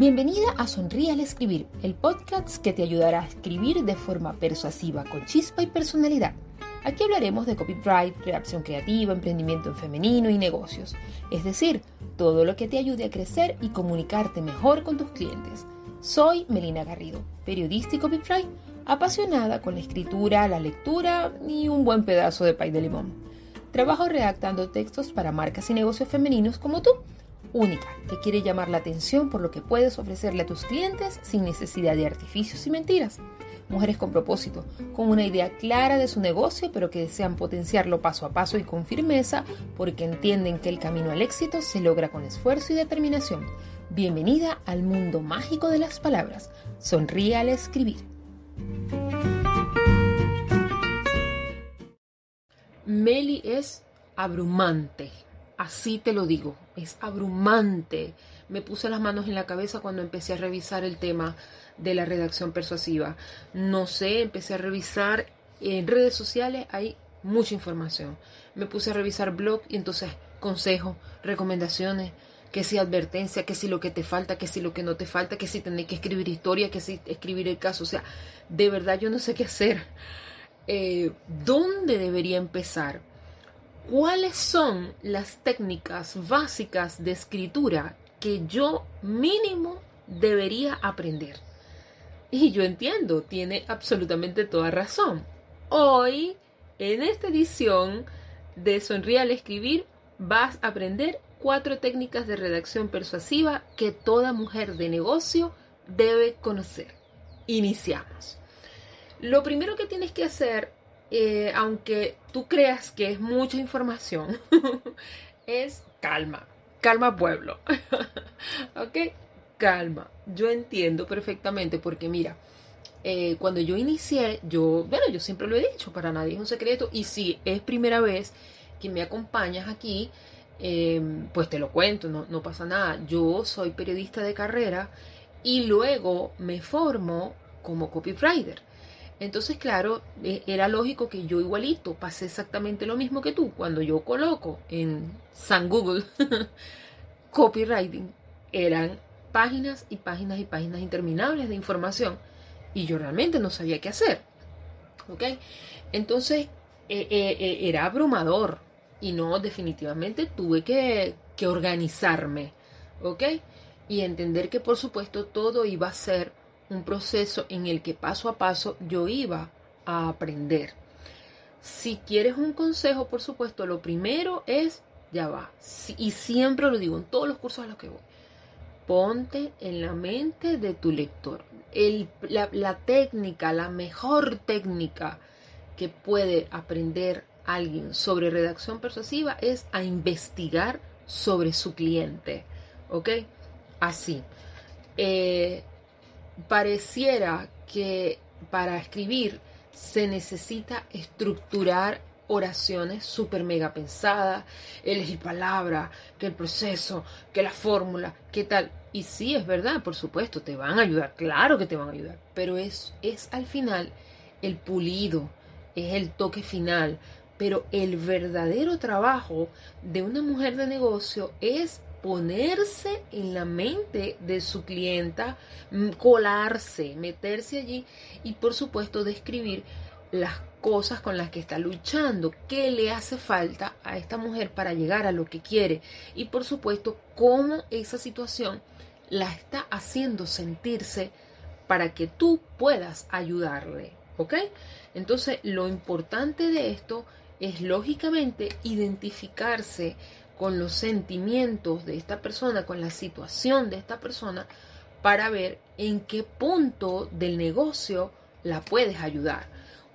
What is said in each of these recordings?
Bienvenida a Sonríe al Escribir, el podcast que te ayudará a escribir de forma persuasiva, con chispa y personalidad. Aquí hablaremos de copyright, redacción creativa, emprendimiento en femenino y negocios, es decir, todo lo que te ayude a crecer y comunicarte mejor con tus clientes. Soy Melina Garrido, periodista y copyright, apasionada con la escritura, la lectura y un buen pedazo de pay de limón. Trabajo redactando textos para marcas y negocios femeninos como tú única que quiere llamar la atención por lo que puedes ofrecerle a tus clientes sin necesidad de artificios y mentiras. Mujeres con propósito, con una idea clara de su negocio, pero que desean potenciarlo paso a paso y con firmeza, porque entienden que el camino al éxito se logra con esfuerzo y determinación. Bienvenida al mundo mágico de las palabras. Sonríe al escribir. Meli es abrumante. Así te lo digo, es abrumante. Me puse las manos en la cabeza cuando empecé a revisar el tema de la redacción persuasiva. No sé, empecé a revisar en redes sociales, hay mucha información. Me puse a revisar blog y entonces consejos, recomendaciones, que si advertencia, que si lo que te falta, que si lo que no te falta, que si tenés que escribir historia, que si escribir el caso. O sea, de verdad yo no sé qué hacer. Eh, ¿Dónde debería empezar? Cuáles son las técnicas básicas de escritura que yo mínimo debería aprender. Y yo entiendo, tiene absolutamente toda razón. Hoy, en esta edición de Sonríe al Escribir, vas a aprender cuatro técnicas de redacción persuasiva que toda mujer de negocio debe conocer. Iniciamos. Lo primero que tienes que hacer eh, aunque tú creas que es mucha información, es calma, calma pueblo, ¿ok? Calma, yo entiendo perfectamente porque mira, eh, cuando yo inicié, yo, bueno, yo siempre lo he dicho, para nadie es un secreto, y si es primera vez que me acompañas aquí, em, pues te lo cuento, no, no pasa nada. Yo soy periodista de carrera y luego me formo como copywriter. Entonces, claro, e, era lógico que yo igualito pasé exactamente lo mismo que tú. Cuando yo coloco en San Google copywriting, eran páginas y páginas y páginas interminables de información y yo realmente no sabía qué hacer. ¿Ok? Entonces, e, e, era abrumador y no, definitivamente tuve que, que organizarme. ¿Ok? Y entender que, por supuesto, todo iba a ser un proceso en el que paso a paso yo iba a aprender. Si quieres un consejo, por supuesto, lo primero es, ya va, y siempre lo digo en todos los cursos a los que voy, ponte en la mente de tu lector. la, la técnica, la mejor técnica que puede aprender alguien sobre redacción persuasiva es a investigar sobre su cliente. ¿Ok? Así. Eh, pareciera que para escribir se necesita estructurar oraciones súper mega pensadas, elegir palabras, que el proceso, que la fórmula, que tal. Y sí, es verdad, por supuesto, te van a ayudar, claro que te van a ayudar, pero es, es al final el pulido, es el toque final. Pero el verdadero trabajo de una mujer de negocio es ponerse en la mente de su clienta, mm, colarse, meterse allí y por supuesto describir las cosas con las que está luchando, qué le hace falta a esta mujer para llegar a lo que quiere y por supuesto cómo esa situación la está haciendo sentirse para que tú puedas ayudarle, ¿ok? Entonces lo importante de esto es lógicamente identificarse con los sentimientos de esta persona, con la situación de esta persona, para ver en qué punto del negocio la puedes ayudar.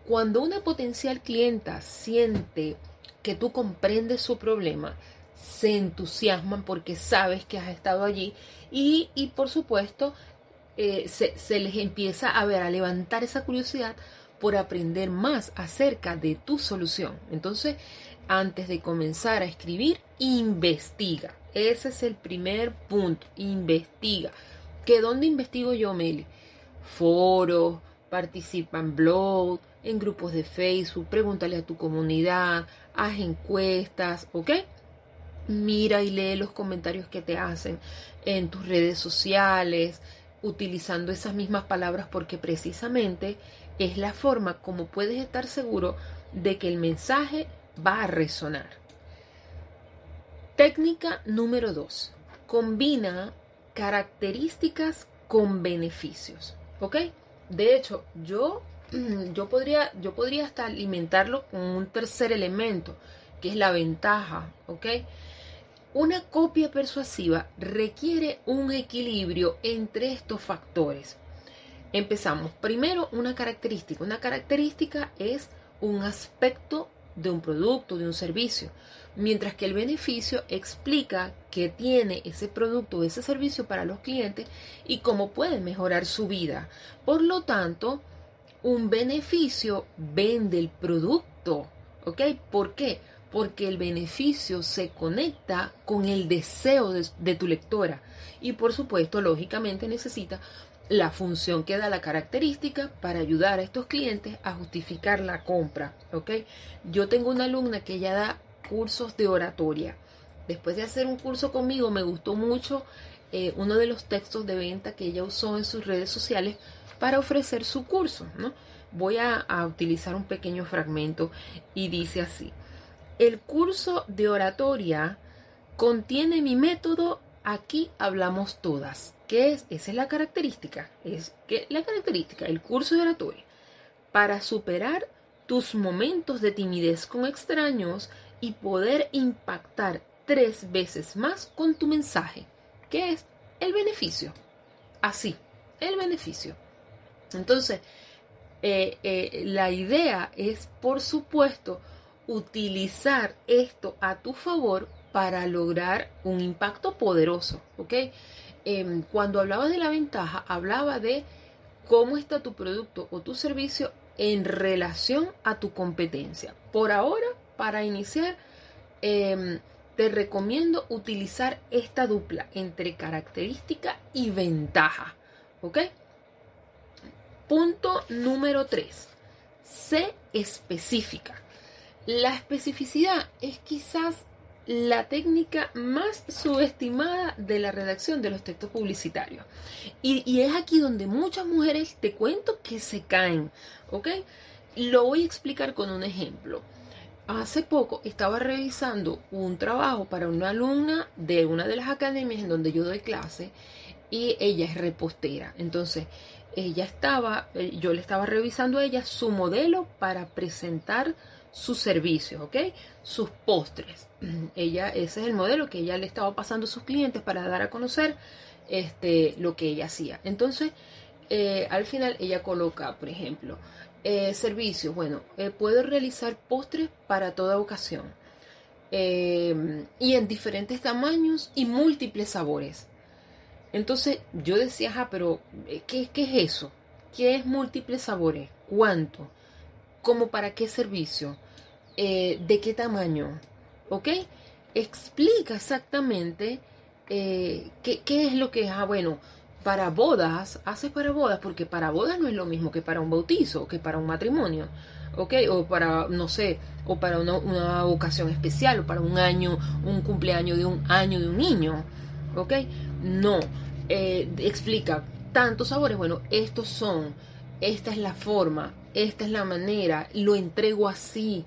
Cuando una potencial clienta siente que tú comprendes su problema, se entusiasman porque sabes que has estado allí y, por supuesto eh, se, se les empieza a ver, a levantar esa curiosidad por aprender más acerca de tu solución. Entonces, antes de comenzar a escribir, investiga. Ese es el primer punto, investiga. ¿Que dónde investigo yo, Meli? Foros, participa en blogs, en grupos de Facebook, pregúntale a tu comunidad, haz encuestas, ¿ok? mira y lee los comentarios que te hacen en tus redes sociales, utilizando esas mismas palabras porque precisamente es la forma como puedes estar seguro de que el mensaje va a resonar. Técnica número 2. Combina características con beneficios. ¿Ok? De hecho, yo, yo, podría, yo podría hasta alimentarlo con un tercer elemento, que es la ventaja. ¿Ok? Una copia persuasiva requiere un equilibrio entre estos factores. Empezamos. Primero, una característica. Una característica es un aspecto de un producto, de un servicio, mientras que el beneficio explica qué tiene ese producto o ese servicio para los clientes y cómo puede mejorar su vida. Por lo tanto, un beneficio vende el producto, ¿ok? ¿Por qué? porque el beneficio se conecta con el deseo de, tu lectora y por supuesto, lógicamente necesita la función que da la característica para ayudar a estos clientes a justificar la compra, ¿ok? Yo tengo una alumna que ya da cursos de oratoria. Después de hacer un curso conmigo, me gustó mucho eh, uno de los textos de venta que ella usó en sus redes sociales para ofrecer su curso, ¿no? Voy a utilizar un pequeño fragmento y dice así. El curso de oratoria contiene mi método Aquí hablamos todas. ¿Qué es? Esa es la característica. Es que la característica, el curso de oratoria. Para superar tus momentos de timidez con extraños y poder impactar tres veces más con tu mensaje. ¿Qué es? El beneficio. Así, el beneficio. Entonces, eh, eh, la idea es, por supuesto, utilizar esto a tu favor para lograr un impacto poderoso, ¿ok? Em, cuando hablaba de la ventaja, hablaba de cómo está tu producto o tu servicio en relación a tu competencia. Por ahora, para iniciar, em, te recomiendo utilizar esta dupla entre característica y ventaja, ¿ok? Punto número 3. Sé específica. La especificidad es quizás la técnica más subestimada de la redacción de los textos publicitarios. Y, es aquí donde muchas mujeres te cuento que se caen, ¿ok? Lo voy a explicar con un ejemplo. Hace poco estaba revisando un trabajo para una alumna de una de las academias en donde yo doy clase y ella es repostera. Entonces, ella estaba, eh, yo le estaba revisando a ella su modelo para presentar sus servicios, ¿ok? Sus postres. Ella, ese es el modelo que ella le estaba pasando a sus clientes para dar a conocer este, lo que ella hacía. Entonces, eh, al final ella coloca, por ejemplo, eh, servicios. Bueno, eh, puedo realizar postres para toda ocasión. y en diferentes tamaños y múltiples sabores. Entonces yo decía, ajá, pero ¿qué, ¿qué es eso? ¿Qué es múltiples sabores? ¿Cuánto? ¿Cómo para qué servicio? Eh, de qué tamaño, ¿ok? Explica exactamente eh, qué, es lo que es, ah, bueno, para bodas, hace para bodas, porque para bodas no es lo mismo que para un bautizo, que para un matrimonio, ¿ok? O para, no sé, o para una, ocasión especial, o para un año, un cumpleaños de un año de un niño, ¿ok? No, eh, explica tantos sabores, bueno, estos son, esta es la forma, esta es la manera, lo entrego así,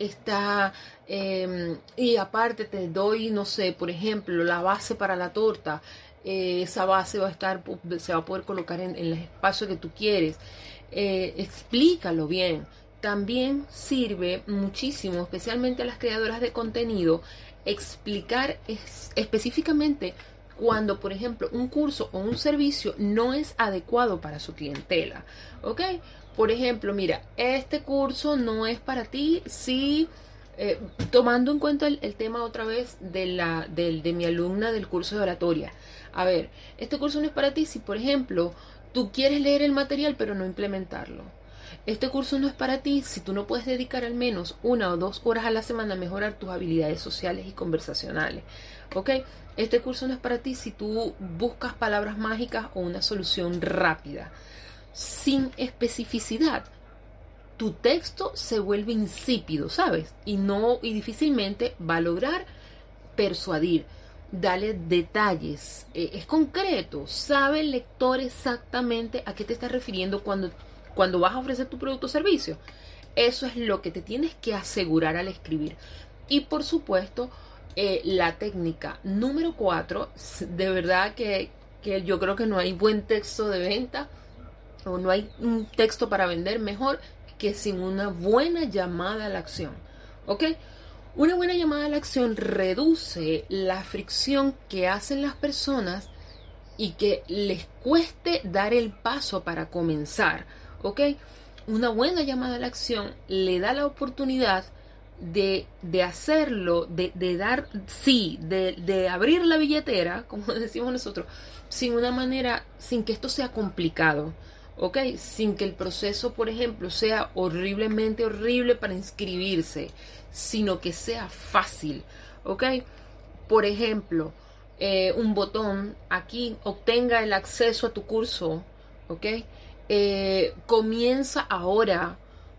está, em, y aparte te doy, no sé, por ejemplo, la base para la torta, eh, esa base va a estar, se va a poder colocar en, el espacio que tú quieres. Eh, explícalo bien. También sirve muchísimo, especialmente a las creadoras de contenido, explicar específicamente cuando, por ejemplo, un curso o un servicio no es adecuado para su clientela. ¿Ok? Por ejemplo, mira, este curso no es para ti si, eh, tomando en cuenta el, tema otra vez de, la, de mi alumna del curso de oratoria. A ver, este curso no es para ti si, por ejemplo, tú quieres leer el material pero no implementarlo. Este curso no es para ti si tú no puedes dedicar al menos una o dos horas a la semana a mejorar tus habilidades sociales y conversacionales. ¿Ok? Este curso no es para ti si tú buscas palabras mágicas o una solución rápida sin especificidad, tu texto se vuelve insípido, ¿sabes? Y no y difícilmente va a lograr persuadir, dale detalles, eh, es concreto, sabe el lector exactamente a qué te estás refiriendo cuando, cuando vas a ofrecer tu producto o servicio. Eso es lo que te tienes que asegurar al escribir. Y por supuesto, eh, la técnica número cuatro, de verdad que, que yo creo que no hay buen texto de venta o no hay un texto para vender mejor que sin una buena llamada a la acción. ¿Ok? Una buena llamada a la acción reduce la fricción que hacen las personas y que les cueste dar el paso para comenzar. ¿Ok? Una buena llamada a la acción le da la oportunidad de, hacerlo, de, dar, sí, de, de abrir la billetera, como decimos nosotros, sin una manera, sin que esto sea complicado. ¿Ok? Sin que el proceso, por ejemplo, sea horriblemente horrible para inscribirse, sino que sea fácil, ¿ok? Por ejemplo, eh, un botón aquí obtenga el acceso a tu curso, ¿ok? Eh, comienza ahora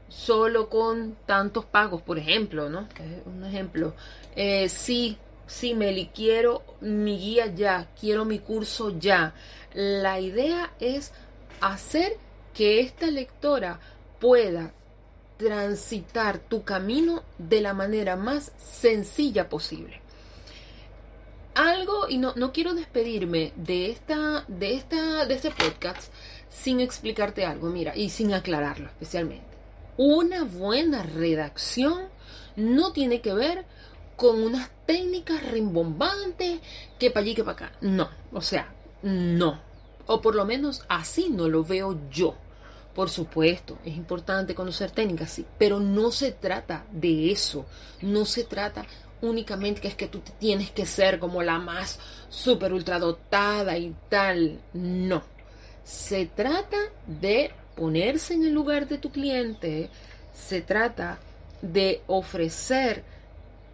solo con tantos pagos, por ejemplo, ¿no? Un ejemplo. Eh, sí, sí, Meli, quiero mi guía ya, quiero mi curso ya. La idea es hacer que esta lectora pueda transitar tu camino de la manera más sencilla posible. Algo, y no, no quiero despedirme de esta, de esta, de este podcast sin explicarte algo, mira, y sin aclararlo especialmente. Una buena redacción no tiene que ver con unas técnicas rimbombantes que para allí que para acá. No, o sea, no. O por lo menos así no lo veo yo. Por supuesto, es importante conocer técnicas, sí, pero no se trata de eso. No se trata únicamente que es que tú tienes que ser como la más super ultra dotada y tal. No. Se trata de ponerse en el lugar de tu cliente. Se trata de ofrecer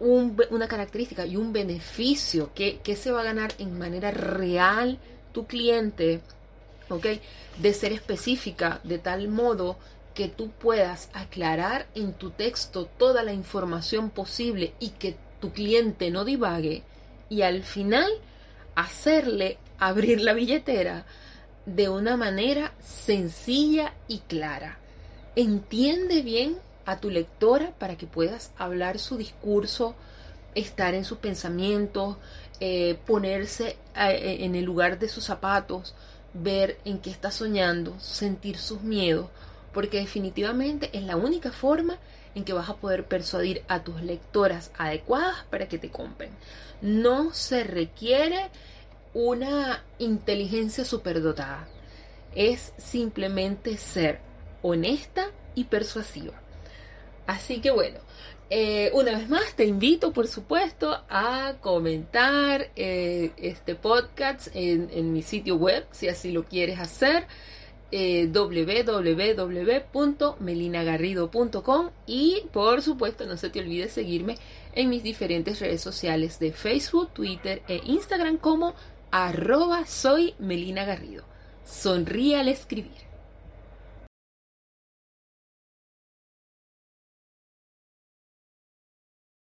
una característica y un beneficio que, que se va a ganar en manera real tu cliente, ¿ok? De ser específica de tal modo que tú puedas aclarar en tu texto toda la información posible y que tu cliente no divague y al final hacerle abrir la billetera de una manera sencilla y clara. Entiende bien a tu lectora para que puedas hablar su discurso, estar en sus pensamientos, eh, ponerse eh, en el lugar de sus zapatos, ver en qué está soñando, sentir sus miedos, porque definitivamente es la única forma en que vas a poder persuadir a tus lectoras adecuadas para que te compren. No se requiere una inteligencia superdotada. Es simplemente ser honesta y persuasiva. Así que bueno, eh, una vez más te invito por supuesto a comentar eh, este podcast en, mi sitio web si así lo quieres hacer eh, www.melinagarrido.com y por supuesto no se te olvide seguirme en mis diferentes redes sociales de Facebook, Twitter e Instagram como arroba soy Melina Garrido. Sonríe al escribir.